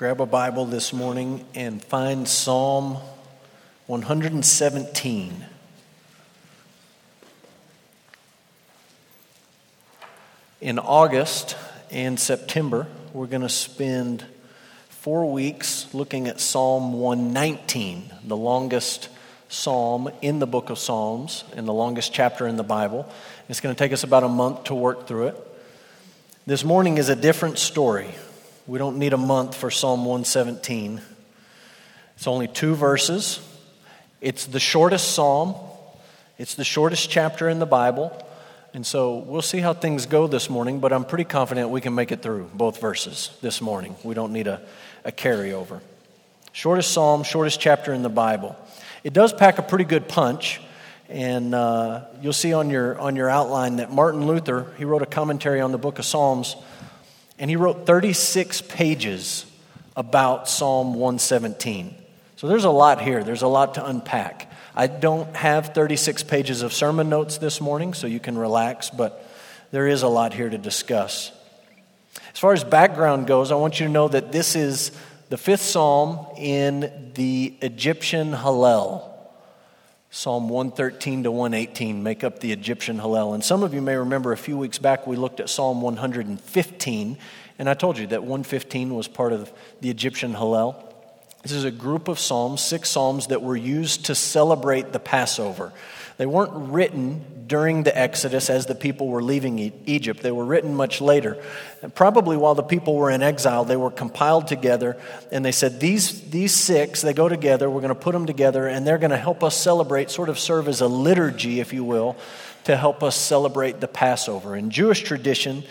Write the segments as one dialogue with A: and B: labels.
A: grab a Bible this morning and find Psalm 117. In August and September, we're going to spend four weeks looking at Psalm 119, the longest psalm in the book of Psalms and the longest chapter in the Bible. It's going to take us about a month to work through it. This morning is a different story. We don't need a month for Psalm 117. It's only two verses. It's the shortest psalm, it's the shortest chapter in the Bible. And so we'll see how things go this morning, but I'm pretty confident we can make it through both verses this morning. We don't need a, a carryover. Shortest psalm, shortest chapter in the Bible. It does pack a pretty good punch. And uh, you'll see on your, on your outline that Martin Luther, he wrote a commentary on the book of Psalms and he wrote 36 pages about Psalm 117. So there's a lot here, there's a lot to unpack. I don't have 36 pages of sermon notes this morning, so you can relax, but there is a lot here to discuss. As far as background goes, I want you to know that this is the fifth psalm in the Egyptian Hallel. Psalm 113 to 118 make up the Egyptian Hallel. And some of you may remember a few weeks back we looked at Psalm 115, and I told you that 115 was part of the Egyptian Hallel. This is a group of psalms, six psalms that were used to celebrate the Passover. They weren't written during the Exodus as the people were leaving Egypt. They were written much later. And probably while the people were in exile, they were compiled together and they said, These, these six, they go together, we're going to put them together, and they're going to help us celebrate, sort of serve as a liturgy, if you will, to help us celebrate the Passover. In Jewish tradition,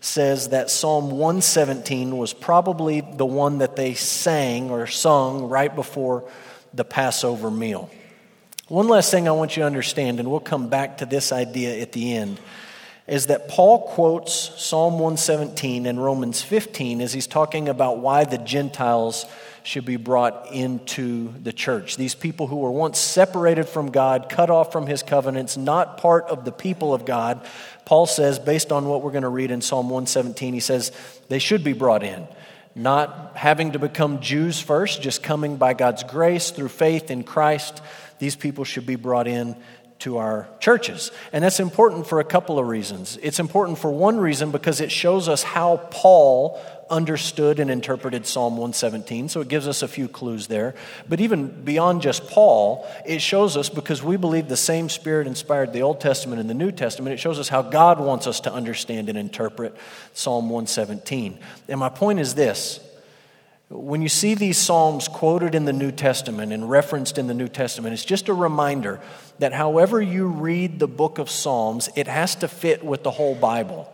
A: says that Psalm 117 was probably the one that they sang or sung right before the Passover meal. One last thing I want you to understand, and we'll come back to this idea at the end, is that Paul quotes Psalm 117 and Romans 15 as he's talking about why the Gentiles should be brought into the church. These people who were once separated from God, cut off from his covenants, not part of the people of God. Paul says, based on what we're going to read in Psalm 117, he says they should be brought in not having to become Jews first, just coming by God's grace through faith in Christ these people should be brought in to our churches. And that's important for a couple of reasons. It's important for one reason because it shows us how Paul understood and interpreted Psalm 117, so it gives us a few clues there. But even beyond just Paul, it shows us because we believe the same Spirit inspired the Old Testament and the New Testament, it shows us how God wants us to understand and interpret Psalm 117. And my point is this when you see these Psalms quoted in the New Testament and referenced in the New Testament, it's just a reminder that however you read the book of Psalms, it has to fit with the whole Bible.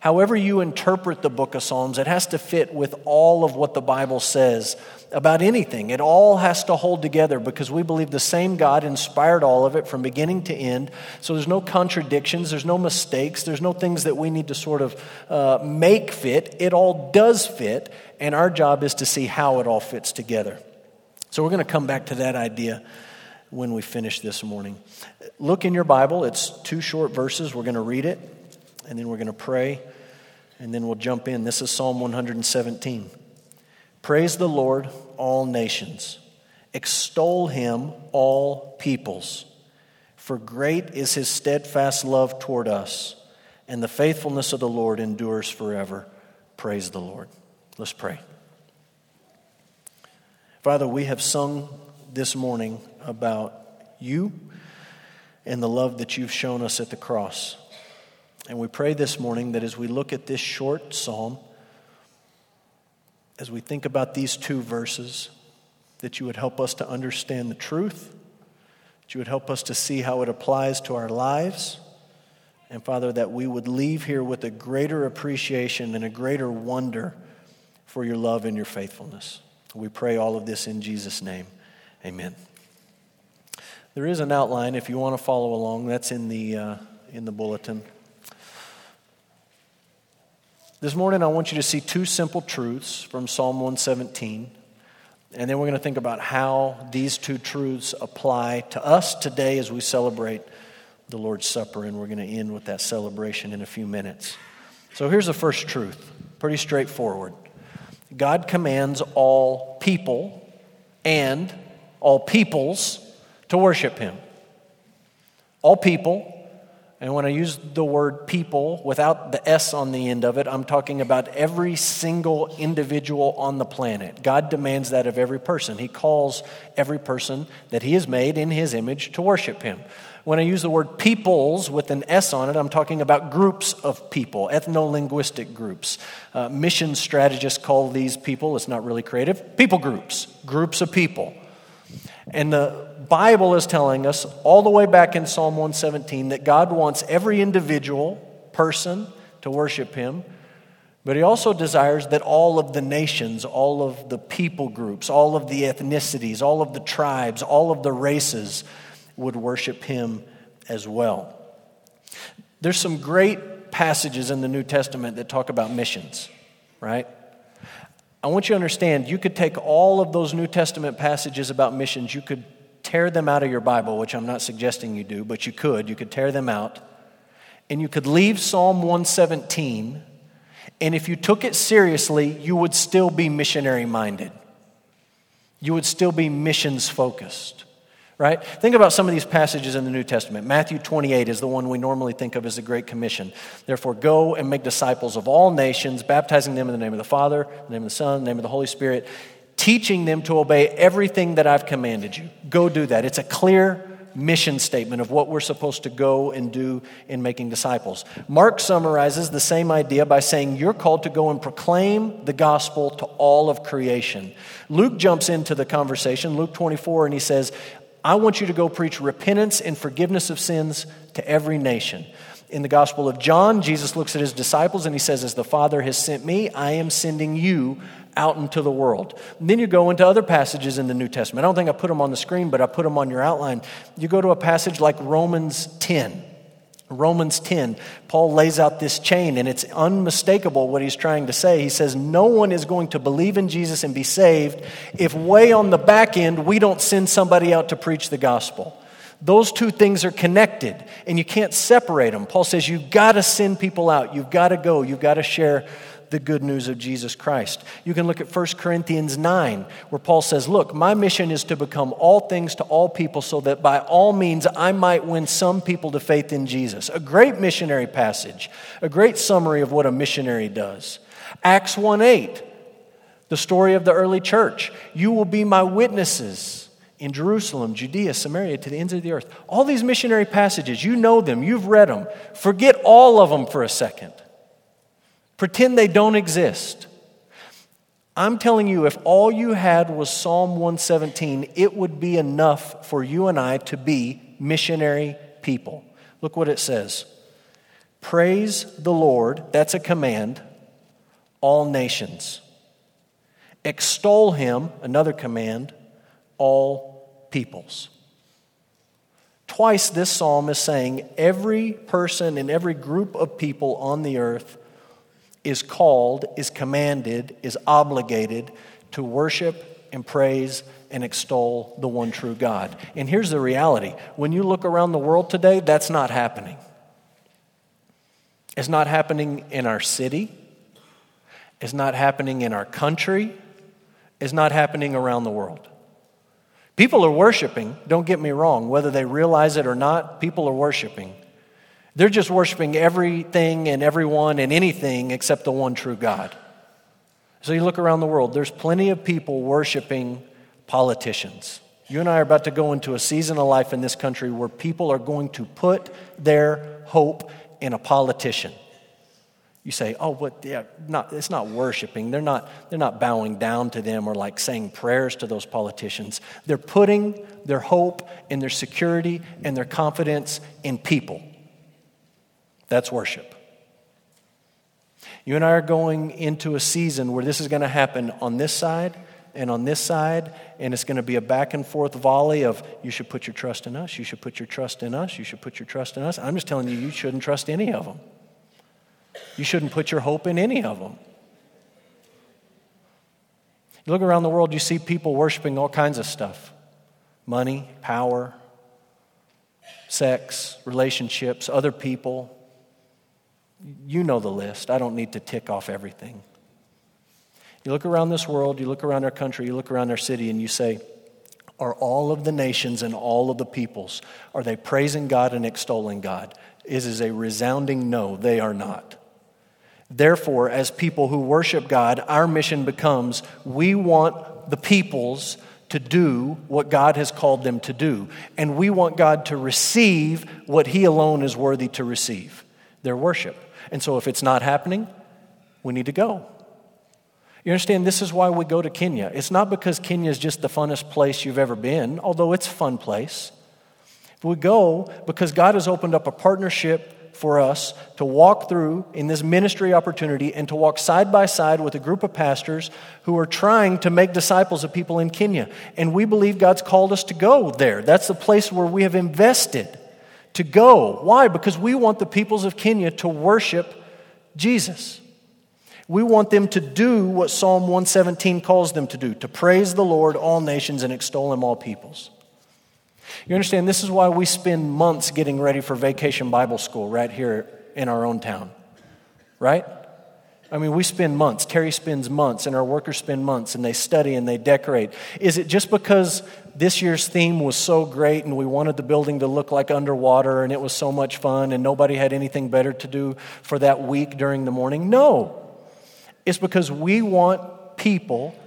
A: However, you interpret the book of Psalms, it has to fit with all of what the Bible says about anything. It all has to hold together because we believe the same God inspired all of it from beginning to end. So there's no contradictions, there's no mistakes, there's no things that we need to sort of uh, make fit. It all does fit, and our job is to see how it all fits together. So we're going to come back to that idea when we finish this morning. Look in your Bible, it's two short verses. We're going to read it and then we're going to pray, and then we'll jump in. This is Psalm 117. Praise the Lord, all nations. Extol him, all peoples. For great is his steadfast love toward us, and the faithfulness of the Lord endures forever. Praise the Lord. Let's pray. Father, we have sung this morning about you and the love that you've shown us at the cross. And we pray this morning that as we look at this short psalm, as we think about these two verses, that you would help us to understand the truth, that you would help us to see how it applies to our lives. And Father, that we would leave here with a greater appreciation and a greater wonder for your love and your faithfulness. We pray all of this in Jesus' name. Amen. There is an outline if you want to follow along. That's in the, uh, in the bulletin. This morning, I want you to see two simple truths from Psalm 117. And then we're going to think about how these two truths apply to us today as we celebrate the Lord's Supper. And we're going to end with that celebration in a few minutes. So here's the first truth pretty straightforward. God commands all people and all peoples to worship him. All people, and when I use the word people without the S on the end of it, I'm talking about every single individual on the planet. God demands that of every person. He calls every person that He has made in His image to worship Him. When I use the word peoples with an S on it, I'm talking about groups of people, ethno linguistic groups. Uh, mission strategists call these people, it's not really creative, people groups, groups of people. And the Bible is telling us, all the way back in Psalm 117, that God wants every individual person to worship Him, but He also desires that all of the nations, all of the people groups, all of the ethnicities, all of the tribes, all of the races would worship Him as well. There's some great passages in the New Testament that talk about missions, right? I want you to understand you could take all of those New Testament passages about missions, you could tear them out of your Bible, which I'm not suggesting you do, but you could. You could tear them out. And you could leave Psalm 117, and if you took it seriously, you would still be missionary minded. You would still be missions focused right? Think about some of these passages in the New Testament. Matthew 28 is the one we normally think of as the Great Commission. Therefore, go and make disciples of all nations, baptizing them in the name of the Father, the name of the Son, the name of the Holy Spirit, teaching them to obey everything that I've commanded you. Go do that. It's a clear mission statement of what we're supposed to go and do in making disciples. Mark summarizes the same idea by saying, You're called to go and proclaim the gospel to all of creation. Luke jumps into the conversation, Luke 24, and he says, I want you to go preach repentance and forgiveness of sins to every nation. In the Gospel of John, Jesus looks at his disciples and he says, As the Father has sent me, I am sending you out into the world. And then you go into other passages in the New Testament. I don't think I put them on the screen, but I put them on your outline. You go to a passage like Romans 10. Romans 10, Paul lays out this chain, and it's unmistakable what he's trying to say. He says, No one is going to believe in Jesus and be saved if, way on the back end, we don't send somebody out to preach the gospel. Those two things are connected, and you can't separate them. Paul says, You've got to send people out, you've got to go, you've got to share the good news of Jesus Christ. You can look at 1 Corinthians 9, where Paul says, Look, my mission is to become all things to all people so that by all means I might win some people to faith in Jesus. A great missionary passage, a great summary of what a missionary does. Acts 1 8, the story of the early church. You will be my witnesses in Jerusalem, Judea, Samaria, to the ends of the earth. All these missionary passages, you know them, you've read them. Forget all of them for a second. Pretend they don't exist. I'm telling you, if all you had was Psalm 117, it would be enough for you and I to be missionary people. Look what it says Praise the Lord, that's a command, all nations. Extol him, another command, all peoples. Twice this psalm is saying every person and every group of people on the earth is called, is commanded, is obligated to worship and praise and extol the one true God. And here's the reality when you look around the world today, that's not happening. It's not happening in our city, it's not happening in our country, it's not happening around the world. People are worshiping, don't get me wrong, whether they realize it or not, people are worshiping. They're just worshiping everything and everyone and anything except the one true God. So you look around the world, there's plenty of people worshiping politicians. You and I are about to go into a season of life in this country where people are going to put their hope in a politician. You say, oh, but yeah, not, it's not worshiping. They're not, they're not bowing down to them or like saying prayers to those politicians. They're putting their hope and their security and their confidence in people. That's worship. You and I are going into a season where this is going to happen on this side and on this side, and it's going to be a back and forth volley of you should put your trust in us, you should put your trust in us, you should put your trust in us. I'm just telling you, you shouldn't trust any of them. You shouldn't put your hope in any of them. You look around the world, you see people worshiping all kinds of stuff money, power, sex, relationships, other people. You know the list. I don't need to tick off everything. You look around this world, you look around our country, you look around our city, and you say, Are all of the nations and all of the peoples, are they praising God and extolling God? Is is a resounding no, they are not. Therefore, as people who worship God, our mission becomes we want the peoples to do what God has called them to do. And we want God to receive what He alone is worthy to receive their worship. And so if it's not happening, we need to go. You understand, this is why we go to Kenya. It's not because Kenya is just the funnest place you've ever been, although it's a fun place. We go because God has opened up a partnership for us to walk through in this ministry opportunity and to walk side by side with a group of pastors who are trying to make disciples of people in Kenya. And we believe God's called us to go there. That's the place where we have invested to go. Why? Because we want the peoples of Kenya to worship Jesus. We want them to do what Psalm 117 calls them to do to praise the Lord, all nations, and extol him, all peoples. You understand, this is why we spend months getting ready for vacation Bible school right here in our own town, right? I mean, we spend months. Terry spends months, and our workers spend months, and they study and they decorate. Is it just because this year's theme was so great and we wanted the building to look like underwater and it was so much fun and nobody had anything better to do for that week during the morning? No. It's because we want people,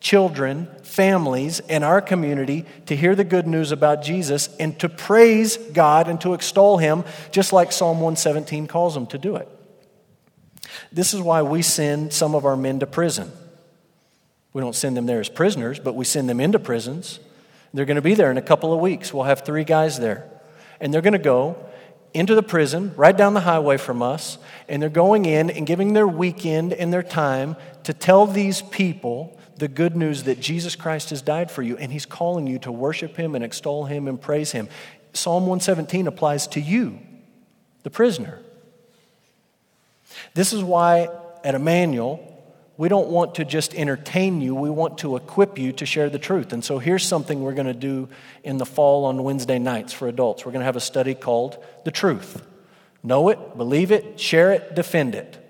A: children, families in our community to hear the good news about Jesus and to praise God and to extol Him, just like Psalm 117 calls them to do it. This is why we send some of our men to prison. We don't send them there as prisoners, but we send them into prisons. They're going to be there in a couple of weeks. We'll have three guys there. And they're going to go into the prison right down the highway from us, and they're going in and giving their weekend and their time to tell these people the good news that Jesus Christ has died for you, and He's calling you to worship Him and extol Him and praise Him. Psalm 117 applies to you, the prisoner. This is why at Emmanuel, we don't want to just entertain you, we want to equip you to share the truth. And so here's something we're going to do in the fall on Wednesday nights for adults. We're going to have a study called The Truth. Know it, believe it, share it, defend it.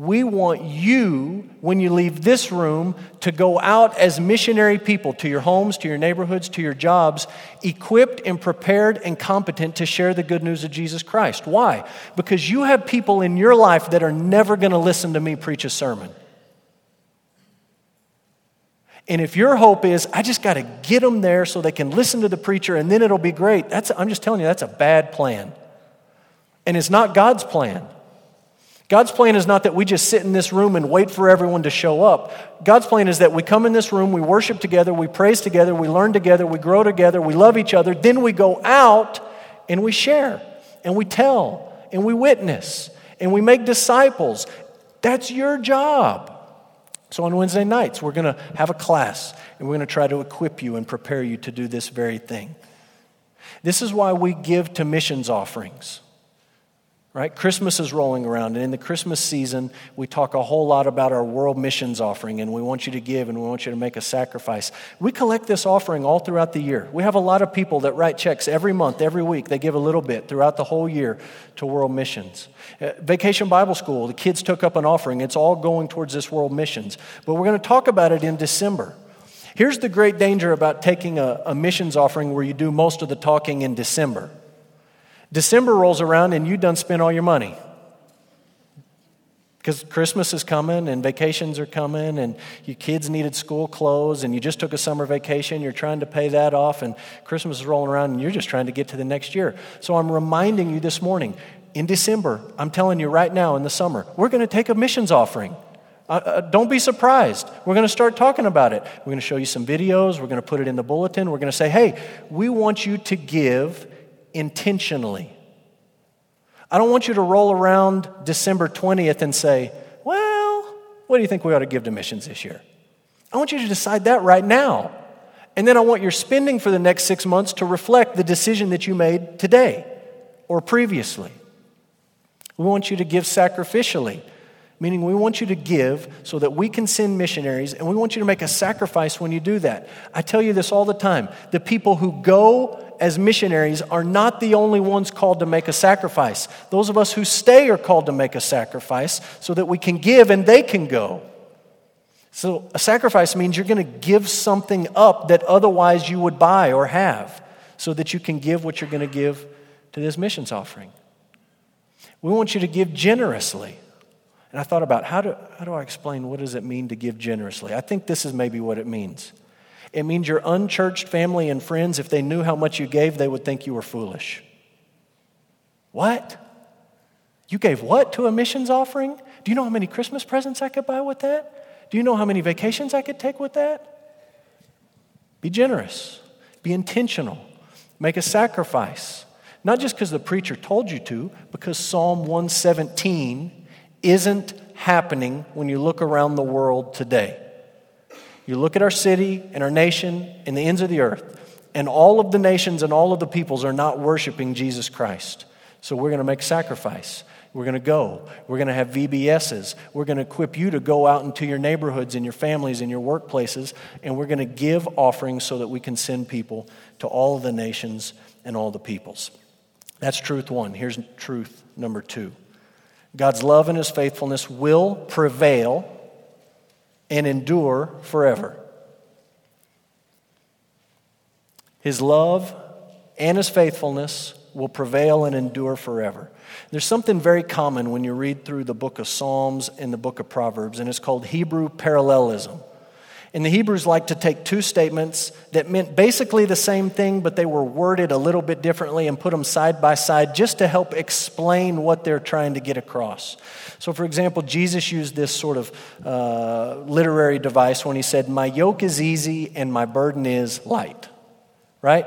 A: We want you, when you leave this room, to go out as missionary people to your homes, to your neighborhoods, to your jobs, equipped and prepared and competent to share the good news of Jesus Christ. Why? Because you have people in your life that are never going to listen to me preach a sermon. And if your hope is, I just got to get them there so they can listen to the preacher and then it'll be great, that's, I'm just telling you, that's a bad plan. And it's not God's plan. God's plan is not that we just sit in this room and wait for everyone to show up. God's plan is that we come in this room, we worship together, we praise together, we learn together, we grow together, we love each other. Then we go out and we share and we tell and we witness and we make disciples. That's your job. So on Wednesday nights, we're going to have a class and we're going to try to equip you and prepare you to do this very thing. This is why we give to missions offerings. Right? Christmas is rolling around, and in the Christmas season, we talk a whole lot about our world missions offering, and we want you to give and we want you to make a sacrifice. We collect this offering all throughout the year. We have a lot of people that write checks every month, every week. They give a little bit throughout the whole year to world missions. Uh, Vacation Bible School, the kids took up an offering. It's all going towards this world missions. But we're going to talk about it in December. Here's the great danger about taking a, a missions offering where you do most of the talking in December. December rolls around and you done spent all your money. Because Christmas is coming and vacations are coming and your kids needed school clothes and you just took a summer vacation, you're trying to pay that off, and Christmas is rolling around and you're just trying to get to the next year. So I'm reminding you this morning, in December, I'm telling you right now in the summer, we're going to take a missions offering. Uh, uh, don't be surprised. We're going to start talking about it. We're going to show you some videos. We're going to put it in the bulletin. We're going to say, hey, we want you to give intentionally. I don't want you to roll around December 20th and say, well, what do you think we ought to give to missions this year? I want you to decide that right now. And then I want your spending for the next six months to reflect the decision that you made today or previously. We want you to give sacrificially meaning we want you to give so that we can send missionaries, and we want you to make a sacrifice when you do that. I tell you this all the time the people who go as missionaries are not the only ones called to make a sacrifice. Those of us who stay are called to make a sacrifice so that we can give and they can go. So, a sacrifice means you're going to give something up that otherwise you would buy or have so that you can give what you're going to give to this missions offering. We want you to give generously. And I thought about how do, how do I explain what does it mean to give generously? I think this is maybe what it means. It means your unchurched family and friends, if they knew how much you gave, they would think you were foolish. What? You gave what to a missions offering? Do you know how many Christmas presents I could buy with that? Do you know how many vacations I could take with that? Be generous, be intentional, make a sacrifice. Not just because the preacher told you to, because Psalm 117 isn't happening when you look around the world today. You look at our city and our nation and the ends of the earth, and all of the nations and all of the peoples are not worshiping Jesus Christ. So we're going to make sacrifice. We're going to go. We're going to have VBSs. We're going to equip you to go out into your neighborhoods and your families and your workplaces, and we're going to give offerings so that we can send people to all of the nations and all the peoples. That's truth one. Here's truth number two God's love and his faithfulness will prevail and endure forever. His love and his faithfulness will prevail and endure forever. There's something very common when you read through the book of Psalms and the book of Proverbs, and it's called Hebrew parallelism. And the Hebrews like to take two statements that meant basically the same thing, but they were worded a little bit differently and put them side by side just to help explain what they're trying to get across. So, for example, Jesus used this sort of uh, literary device when he said, My yoke is easy and my burden is light, right?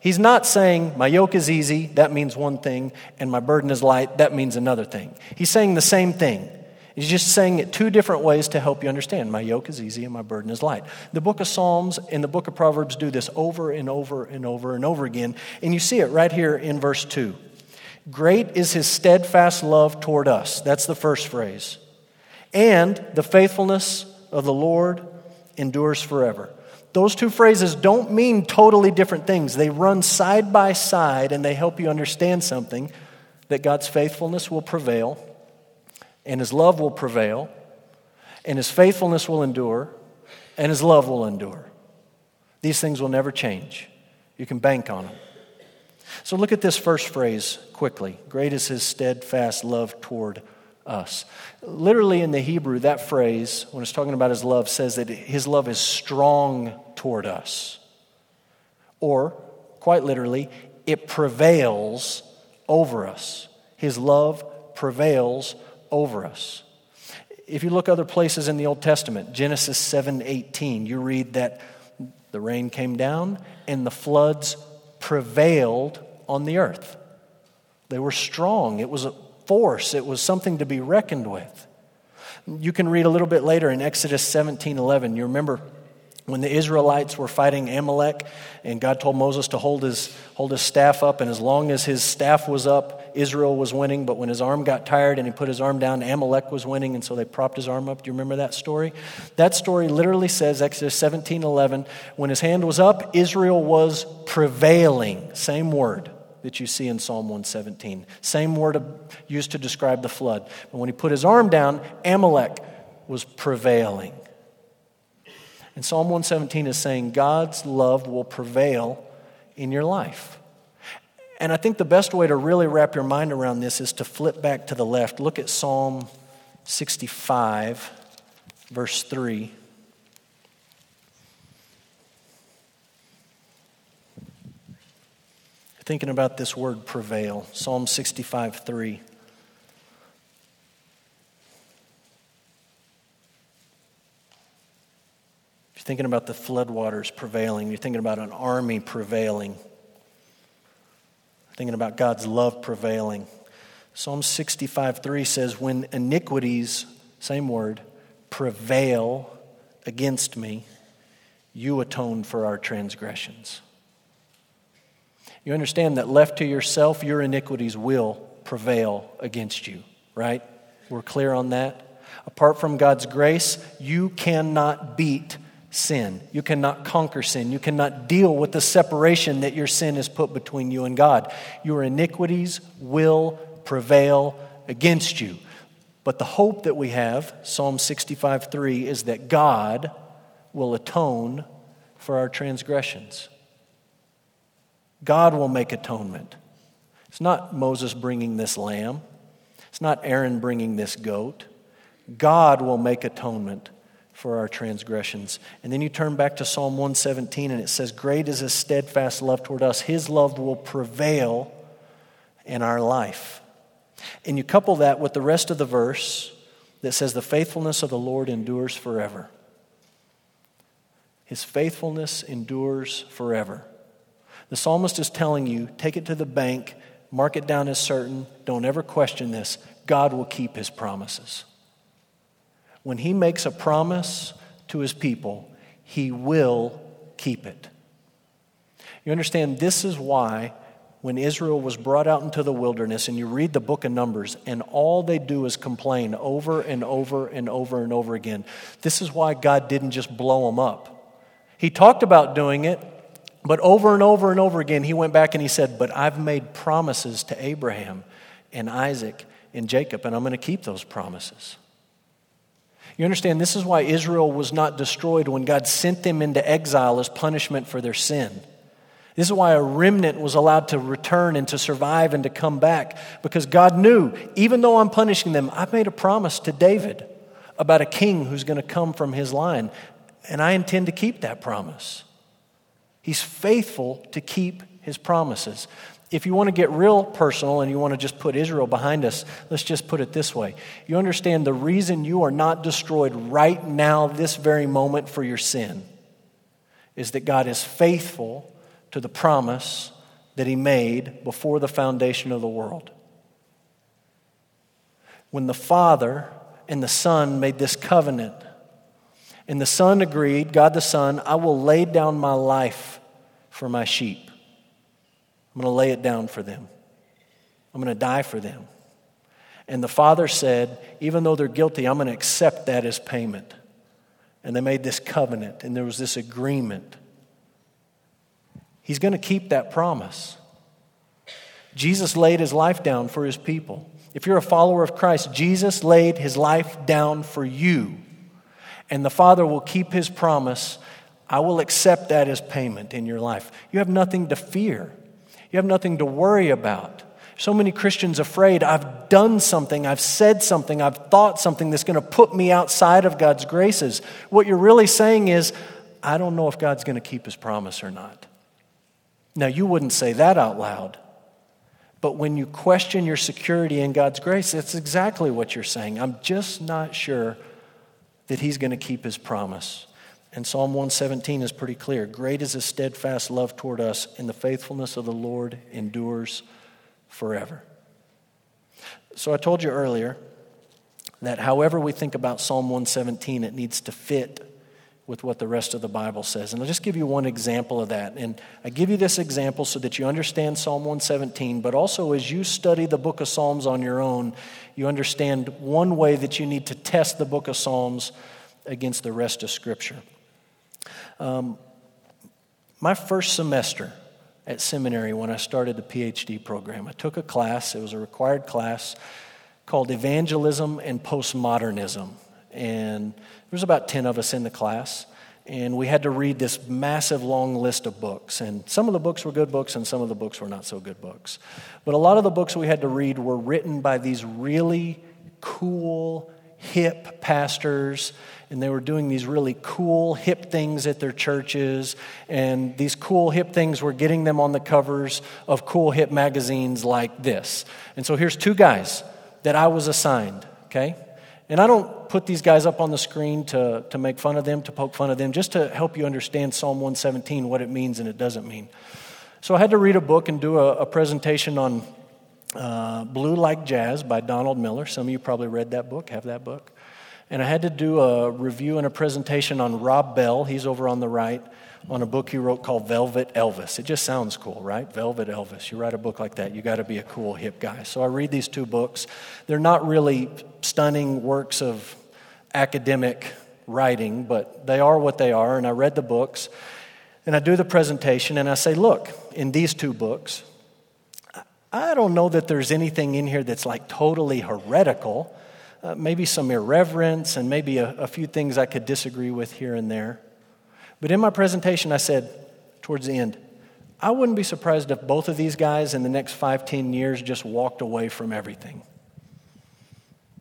A: He's not saying, My yoke is easy, that means one thing, and my burden is light, that means another thing. He's saying the same thing. He's just saying it two different ways to help you understand. My yoke is easy and my burden is light. The book of Psalms and the book of Proverbs do this over and over and over and over again. And you see it right here in verse 2. Great is his steadfast love toward us. That's the first phrase. And the faithfulness of the Lord endures forever. Those two phrases don't mean totally different things. They run side by side and they help you understand something that God's faithfulness will prevail and his love will prevail, and his faithfulness will endure, and his love will endure. These things will never change. You can bank on them. So look at this first phrase quickly. Great is his steadfast love toward us. Literally in the Hebrew, that phrase, when it's talking about his love, says that his love is strong toward us. Or, quite literally, it prevails over us. His love prevails over us. If you look other places in the Old Testament, Genesis 7:18, you read that the rain came down and the floods prevailed on the earth. They were strong. It was a force. It was something to be reckoned with. You can read a little bit later in Exodus 17:11. You remember when the Israelites were fighting Amalek, and God told Moses to hold his, hold his staff up, and as long as his staff was up, Israel was winning. But when his arm got tired and he put his arm down, Amalek was winning, and so they propped his arm up. Do you remember that story? That story literally says, Exodus 17 11, when his hand was up, Israel was prevailing. Same word that you see in Psalm 117. Same word used to describe the flood. But when he put his arm down, Amalek was prevailing. And Psalm 117 is saying God's love will prevail in your life. And I think the best way to really wrap your mind around this is to flip back to the left. Look at Psalm 65, verse 3. Thinking about this word prevail, Psalm 65, 3. Thinking about the floodwaters prevailing, you're thinking about an army prevailing, thinking about God's love prevailing. Psalm 65 3 says, When iniquities, same word, prevail against me, you atone for our transgressions. You understand that left to yourself, your iniquities will prevail against you, right? We're clear on that? Apart from God's grace, you cannot beat sin. You cannot conquer sin. You cannot deal with the separation that your sin has put between you and God. Your iniquities will prevail against you. But the hope that we have, Psalm 65 3, is that God will atone for our transgressions. God will make atonement. It's not Moses bringing this lamb, it's not Aaron bringing this goat. God will make atonement for our transgressions. And then you turn back to Psalm 117 and it says, Great is his steadfast love toward us. His love will prevail in our life. And you couple that with the rest of the verse that says, The faithfulness of the Lord endures forever. His faithfulness endures forever. The psalmist is telling you take it to the bank, mark it down as certain, don't ever question this. God will keep his promises. When he makes a promise to his people, he will keep it. You understand, this is why when Israel was brought out into the wilderness, and you read the book of Numbers, and all they do is complain over and over and over and over again. This is why God didn't just blow them up. He talked about doing it, but over and over and over again, he went back and he said, But I've made promises to Abraham and Isaac and Jacob, and I'm going to keep those promises. You understand, this is why Israel was not destroyed when God sent them into exile as punishment for their sin. This is why a remnant was allowed to return and to survive and to come back, because God knew, even though I'm punishing them, I've made a promise to David about a king who's going to come from his line, and I intend to keep that promise. He's faithful to keep his promises. If you want to get real personal and you want to just put Israel behind us, let's just put it this way. You understand the reason you are not destroyed right now, this very moment, for your sin is that God is faithful to the promise that He made before the foundation of the world. When the Father and the Son made this covenant, and the Son agreed, God the Son, I will lay down my life for my sheep. I'm going to lay it down for them. I'm going to die for them. And the father said, even though they're guilty, I'm going to accept that as payment. And they made this covenant, and there was this agreement. He's going to keep that promise. Jesus laid his life down for his people. If you're a follower of Christ, Jesus laid his life down for you. And the Father will keep his promise I will accept that as payment in your life. You have nothing to fear, you have nothing to worry about. So many Christians afraid I've done something, I've said something, I've thought something that's going to put me outside of God's graces. What you're really saying is, I don't know if God's going to keep his promise or not. Now, you wouldn't say that out loud. But when you question your security in God's grace, that's exactly what you're saying. I'm just not sure that He's going to keep His promise. And Psalm 117 is pretty clear. Great is his steadfast love toward us, and the faithfulness of the Lord endures forever. So I told you earlier that however we think about Psalm 117, it needs to fit with what the rest of the Bible says. And I'll just give you one example of that. And I give you this example so that you understand Psalm 117, but also as you study the book of Psalms on your own, you understand one way that you need to test the book of Psalms against the rest of Scripture. Um, my first semester at seminary, when I started the PhD program, I took a class, it was a required class called Evangelism and Postmodernism. And there was about 10 of us in the class. And we had to read this massive long list of books. And some of the books were good books, and some of the books were not so good books. But a lot of the books we had to read were written by these really cool, hip pastors and they were doing these really cool, hip things at their churches. And these cool, hip things were getting them on the covers of cool, hip magazines like this. And so here's two guys that I was assigned, okay? And I don't put these guys up on the screen to, to make fun of them, to poke fun of them, just to help you understand Psalm 117, what it means and it doesn't mean. So I had to read a book and do a, a presentation on uh, Blue Like Jazz by Donald Miller. Some of you probably read that book, have that book. And I had to do a review and a presentation on Rob Bell. He's over on the right on a book he wrote called Velvet Elvis. It just sounds cool, right? Velvet Elvis. You write a book like that, you got to be a cool, hip guy. So I read these two books. They're not really stunning works of academic writing, but they are what they are. And I read the books and I do the presentation and I say, look, in these two books, I don't know that there's anything in here that's like totally heretical. Uh, maybe some irreverence, and maybe a, a few things I could disagree with here and there. But in my presentation, I said towards the end, I wouldn't be surprised if both of these guys in the next five, ten years just walked away from everything.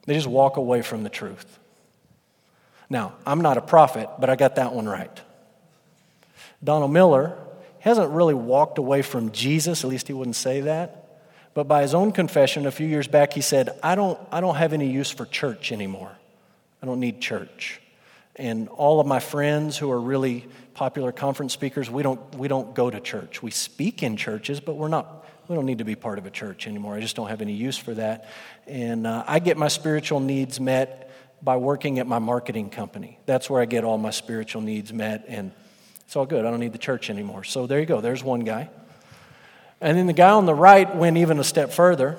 A: They just walk away from the truth. Now, I'm not a prophet, but I got that one right. Donald Miller hasn't really walked away from Jesus, at least he wouldn't say that. But by his own confession, a few years back, he said, I don't, I don't have any use for church anymore. I don't need church. And all of my friends who are really popular conference speakers, we don't, we don't go to church. We speak in churches, but we're not, we don't need to be part of a church anymore. I just don't have any use for that. And uh, I get my spiritual needs met by working at my marketing company. That's where I get all my spiritual needs met, and it's all good. I don't need the church anymore. So there you go. There's one guy. And then the guy on the right went even a step further,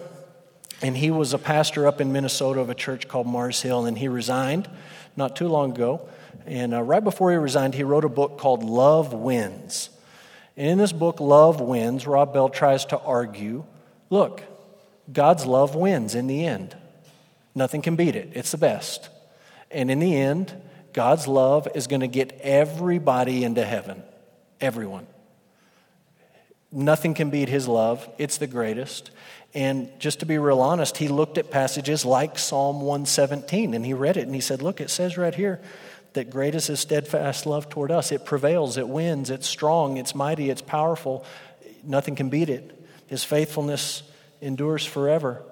A: and he was a pastor up in Minnesota of a church called Mars Hill, and he resigned not too long ago. And uh, right before he resigned, he wrote a book called Love Wins. And in this book, Love Wins, Rob Bell tries to argue look, God's love wins in the end. Nothing can beat it, it's the best. And in the end, God's love is going to get everybody into heaven. Everyone. Nothing can beat his love, it's the greatest. And just to be real honest, he looked at passages like Psalm 117 and he read it and he said, Look, it says right here that great is his steadfast love toward us. It prevails, it wins, it's strong, it's mighty, it's powerful. Nothing can beat it. His faithfulness endures forever.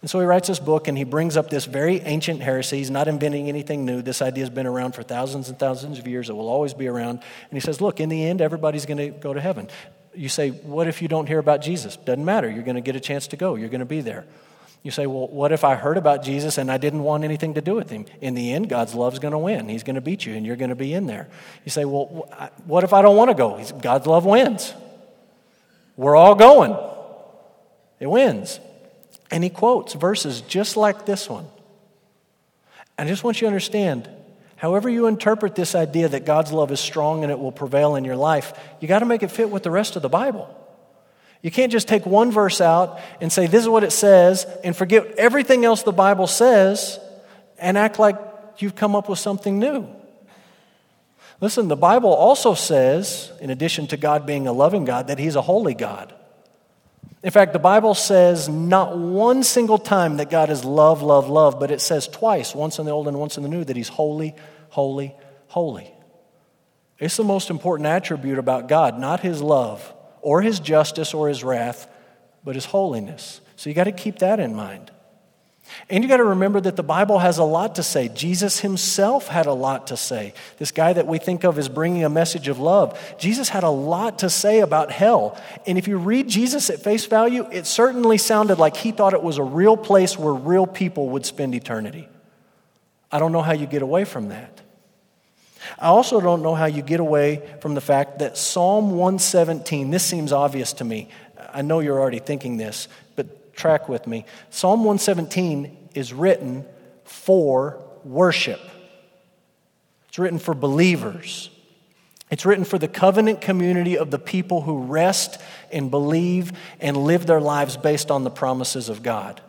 A: And so he writes this book and he brings up this very ancient heresy. He's not inventing anything new. This idea has been around for thousands and thousands of years. It will always be around. And he says, look, in the end, everybody's going to go to heaven you say, What if you don't hear about Jesus? Doesn't matter. You're going to get a chance to go, you're going to be there. You say, Well, what if I heard about Jesus and I didn't want anything to do with him? In the end, God's love's going to win. He's going to beat you and you're going to be in there. You say, Well, what if I don't want to go? God's love wins. We're all going. It wins. And he quotes verses just like this one. I just want you to understand However, you interpret this idea that God's love is strong and it will prevail in your life, you got to make it fit with the rest of the Bible. You can't just take one verse out and say, This is what it says, and forget everything else the Bible says and act like you've come up with something new. Listen, the Bible also says, in addition to God being a loving God, that He's a holy God. In fact, the Bible says not one single time that God is love, love, love, but it says twice, once in the Old and once in the New, that He's holy, holy, holy. It's the most important attribute about God, not His love or His justice or His wrath, but His holiness. So you got to keep that in mind. And you got to remember that the Bible has a lot to say. Jesus himself had a lot to say. This guy that we think of as bringing a message of love, Jesus had a lot to say about hell. And if you read Jesus at face value, it certainly sounded like he thought it was a real place where real people would spend eternity. I don't know how you get away from that. I also don't know how you get away from the fact that Psalm 117, this seems obvious to me. I know you're already thinking this, track with me. Psalm 117 is written for worship, it's written for believers. It's written for the covenant community of the people who rest and believe and live their lives based on the promises of God.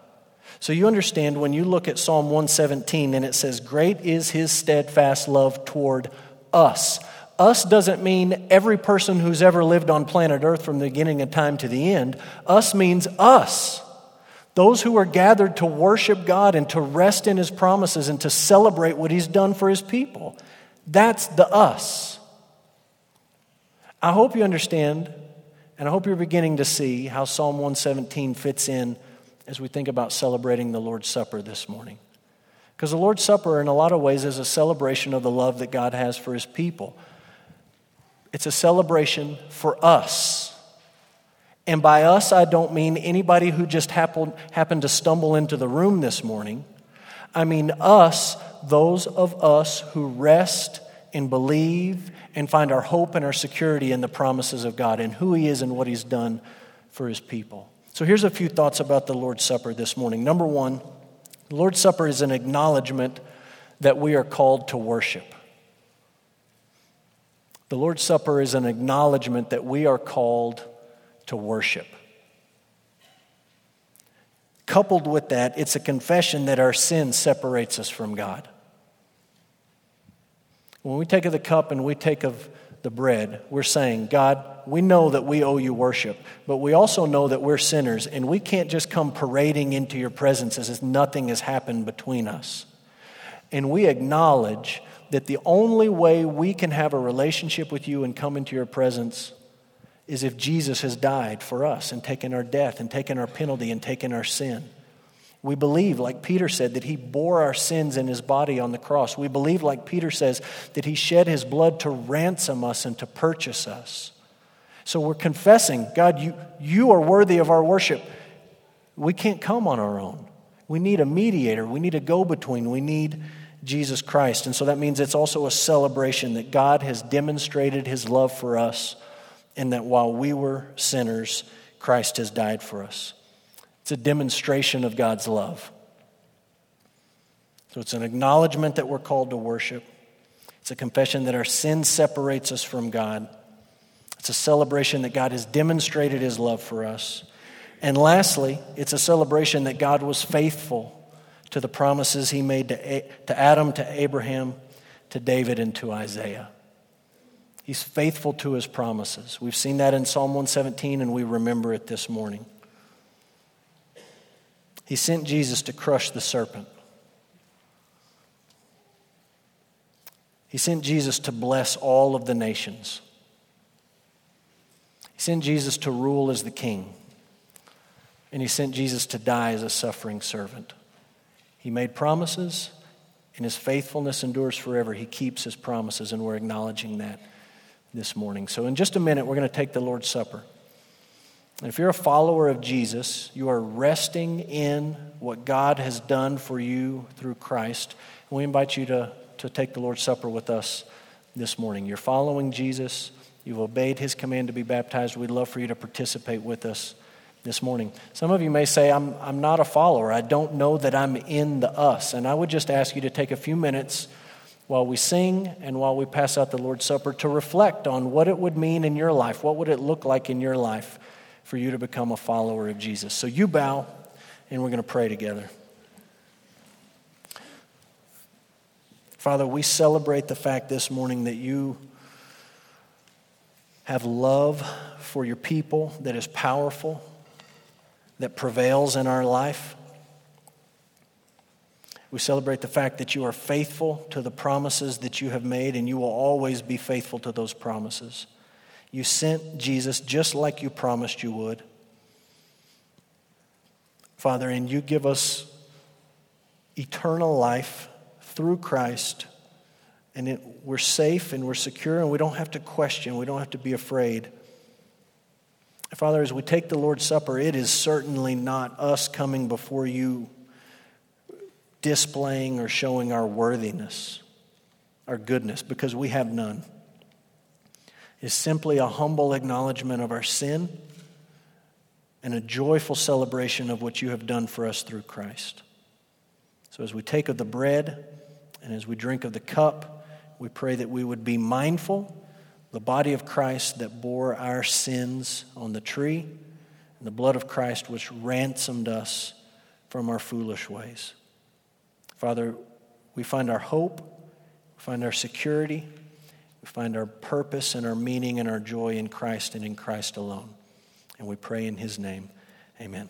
A: So you understand when you look at Psalm 117 and it says, Great is his steadfast love toward us. Us doesn't mean every person who's ever lived on planet Earth from the beginning of time to the end. Us means us. Those who are gathered to worship God and to rest in His promises and to celebrate what He's done for His people. That's the us. I hope you understand, and I hope you're beginning to see how Psalm 117 fits in as we think about celebrating the Lord's Supper this morning. Because the Lord's Supper, in a lot of ways, is a celebration of the love that God has for His people. It's a celebration for us and by us, I don't mean anybody who just happened, happened to stumble into the room this morning. I mean us, those of us who rest and believe and find our hope and our security in the promises of God and who He is and what He's done for His people. So here's a few thoughts about the Lord's Supper this morning. Number one, the Lord's Supper is an acknowledgement that we are called to worship. The Lord's Supper is an acknowledgement that we are called to worship. coupled with that, it's a confession that our sin separates us from God. When we take of the cup and we take of the bread, we're saying, God, we know that we owe you worship, but we also know that we're sinners, and we can't just come parading into your presence as if nothing has happened between us. And we acknowledge that the only way we can have a relationship with you and come into your presence is if Jesus has died for us and taken our death and taken our penalty and taken our sin. We believe, like Peter said, that he bore our sins in his body on the cross. We believe, like Peter says, that he shed his blood to ransom us and to purchase us. So we're confessing, God, you, you are worthy of our worship. We can't come on our own. We need a mediator, we need a go between, we need Jesus Christ. And so that means it's also a celebration that God has demonstrated his love for us and that while we were sinners, Christ has died for us. It's a demonstration of God's love. So it's an acknowledgement that we're called to worship. It's a confession that our sin separates us from God. It's a celebration that God has demonstrated his love for us. And lastly, it's a celebration that God was faithful to the promises he made to, to Adam, to Abraham, to David, and to Isaiah. He's faithful to his promises. We've seen that in Psalm 117, and we remember it this morning. He sent Jesus to crush the serpent. He sent Jesus to bless all of the nations. He sent Jesus to rule as the king. And he sent Jesus to die as a suffering servant. He made promises, and his faithfulness endures forever. He keeps his promises, and we're acknowledging that this morning. So, in just a minute, we're going to take the Lord's Supper. And if you're a follower of Jesus, you are resting in what God has done for you through Christ. We invite you to, to take the Lord's Supper with us this morning. You're following Jesus, you've obeyed his command to be baptized. We'd love for you to participate with us this morning. Some of you may say, I'm, I'm not a follower. I don't know that I'm in the us. And I would just ask you to take a few minutes while we sing and while we pass out the Lord's Supper to reflect on what it would mean in your life. What would it look like in your life for you to become a follower of Jesus? So you bow, and we're going to pray together. Father, we celebrate the fact this morning that you have love for your people that is powerful, that prevails in our life. We celebrate the fact that you are faithful to the promises that you have made, and you will always be faithful to those promises. You sent Jesus just like you promised you would. Father, and you give us eternal life through Christ, and it, we're safe and we're secure, and we don't have to question, we don't have to be afraid. Father, as we take the Lord's Supper, it is certainly not us coming before you displaying or showing our worthiness, our goodness, because we have none. It's simply a humble acknowledgement of our sin and a joyful celebration of what you have done for us through Christ. So, as we take of the bread and as we drink of the cup, we pray that we would be mindful the body of Christ that bore our sins on the tree, and the blood of Christ which ransomed us from our foolish ways. Father, we find our hope, we find our security, we find our purpose and our meaning and our joy in Christ and in Christ alone. And we pray in His name. Amen.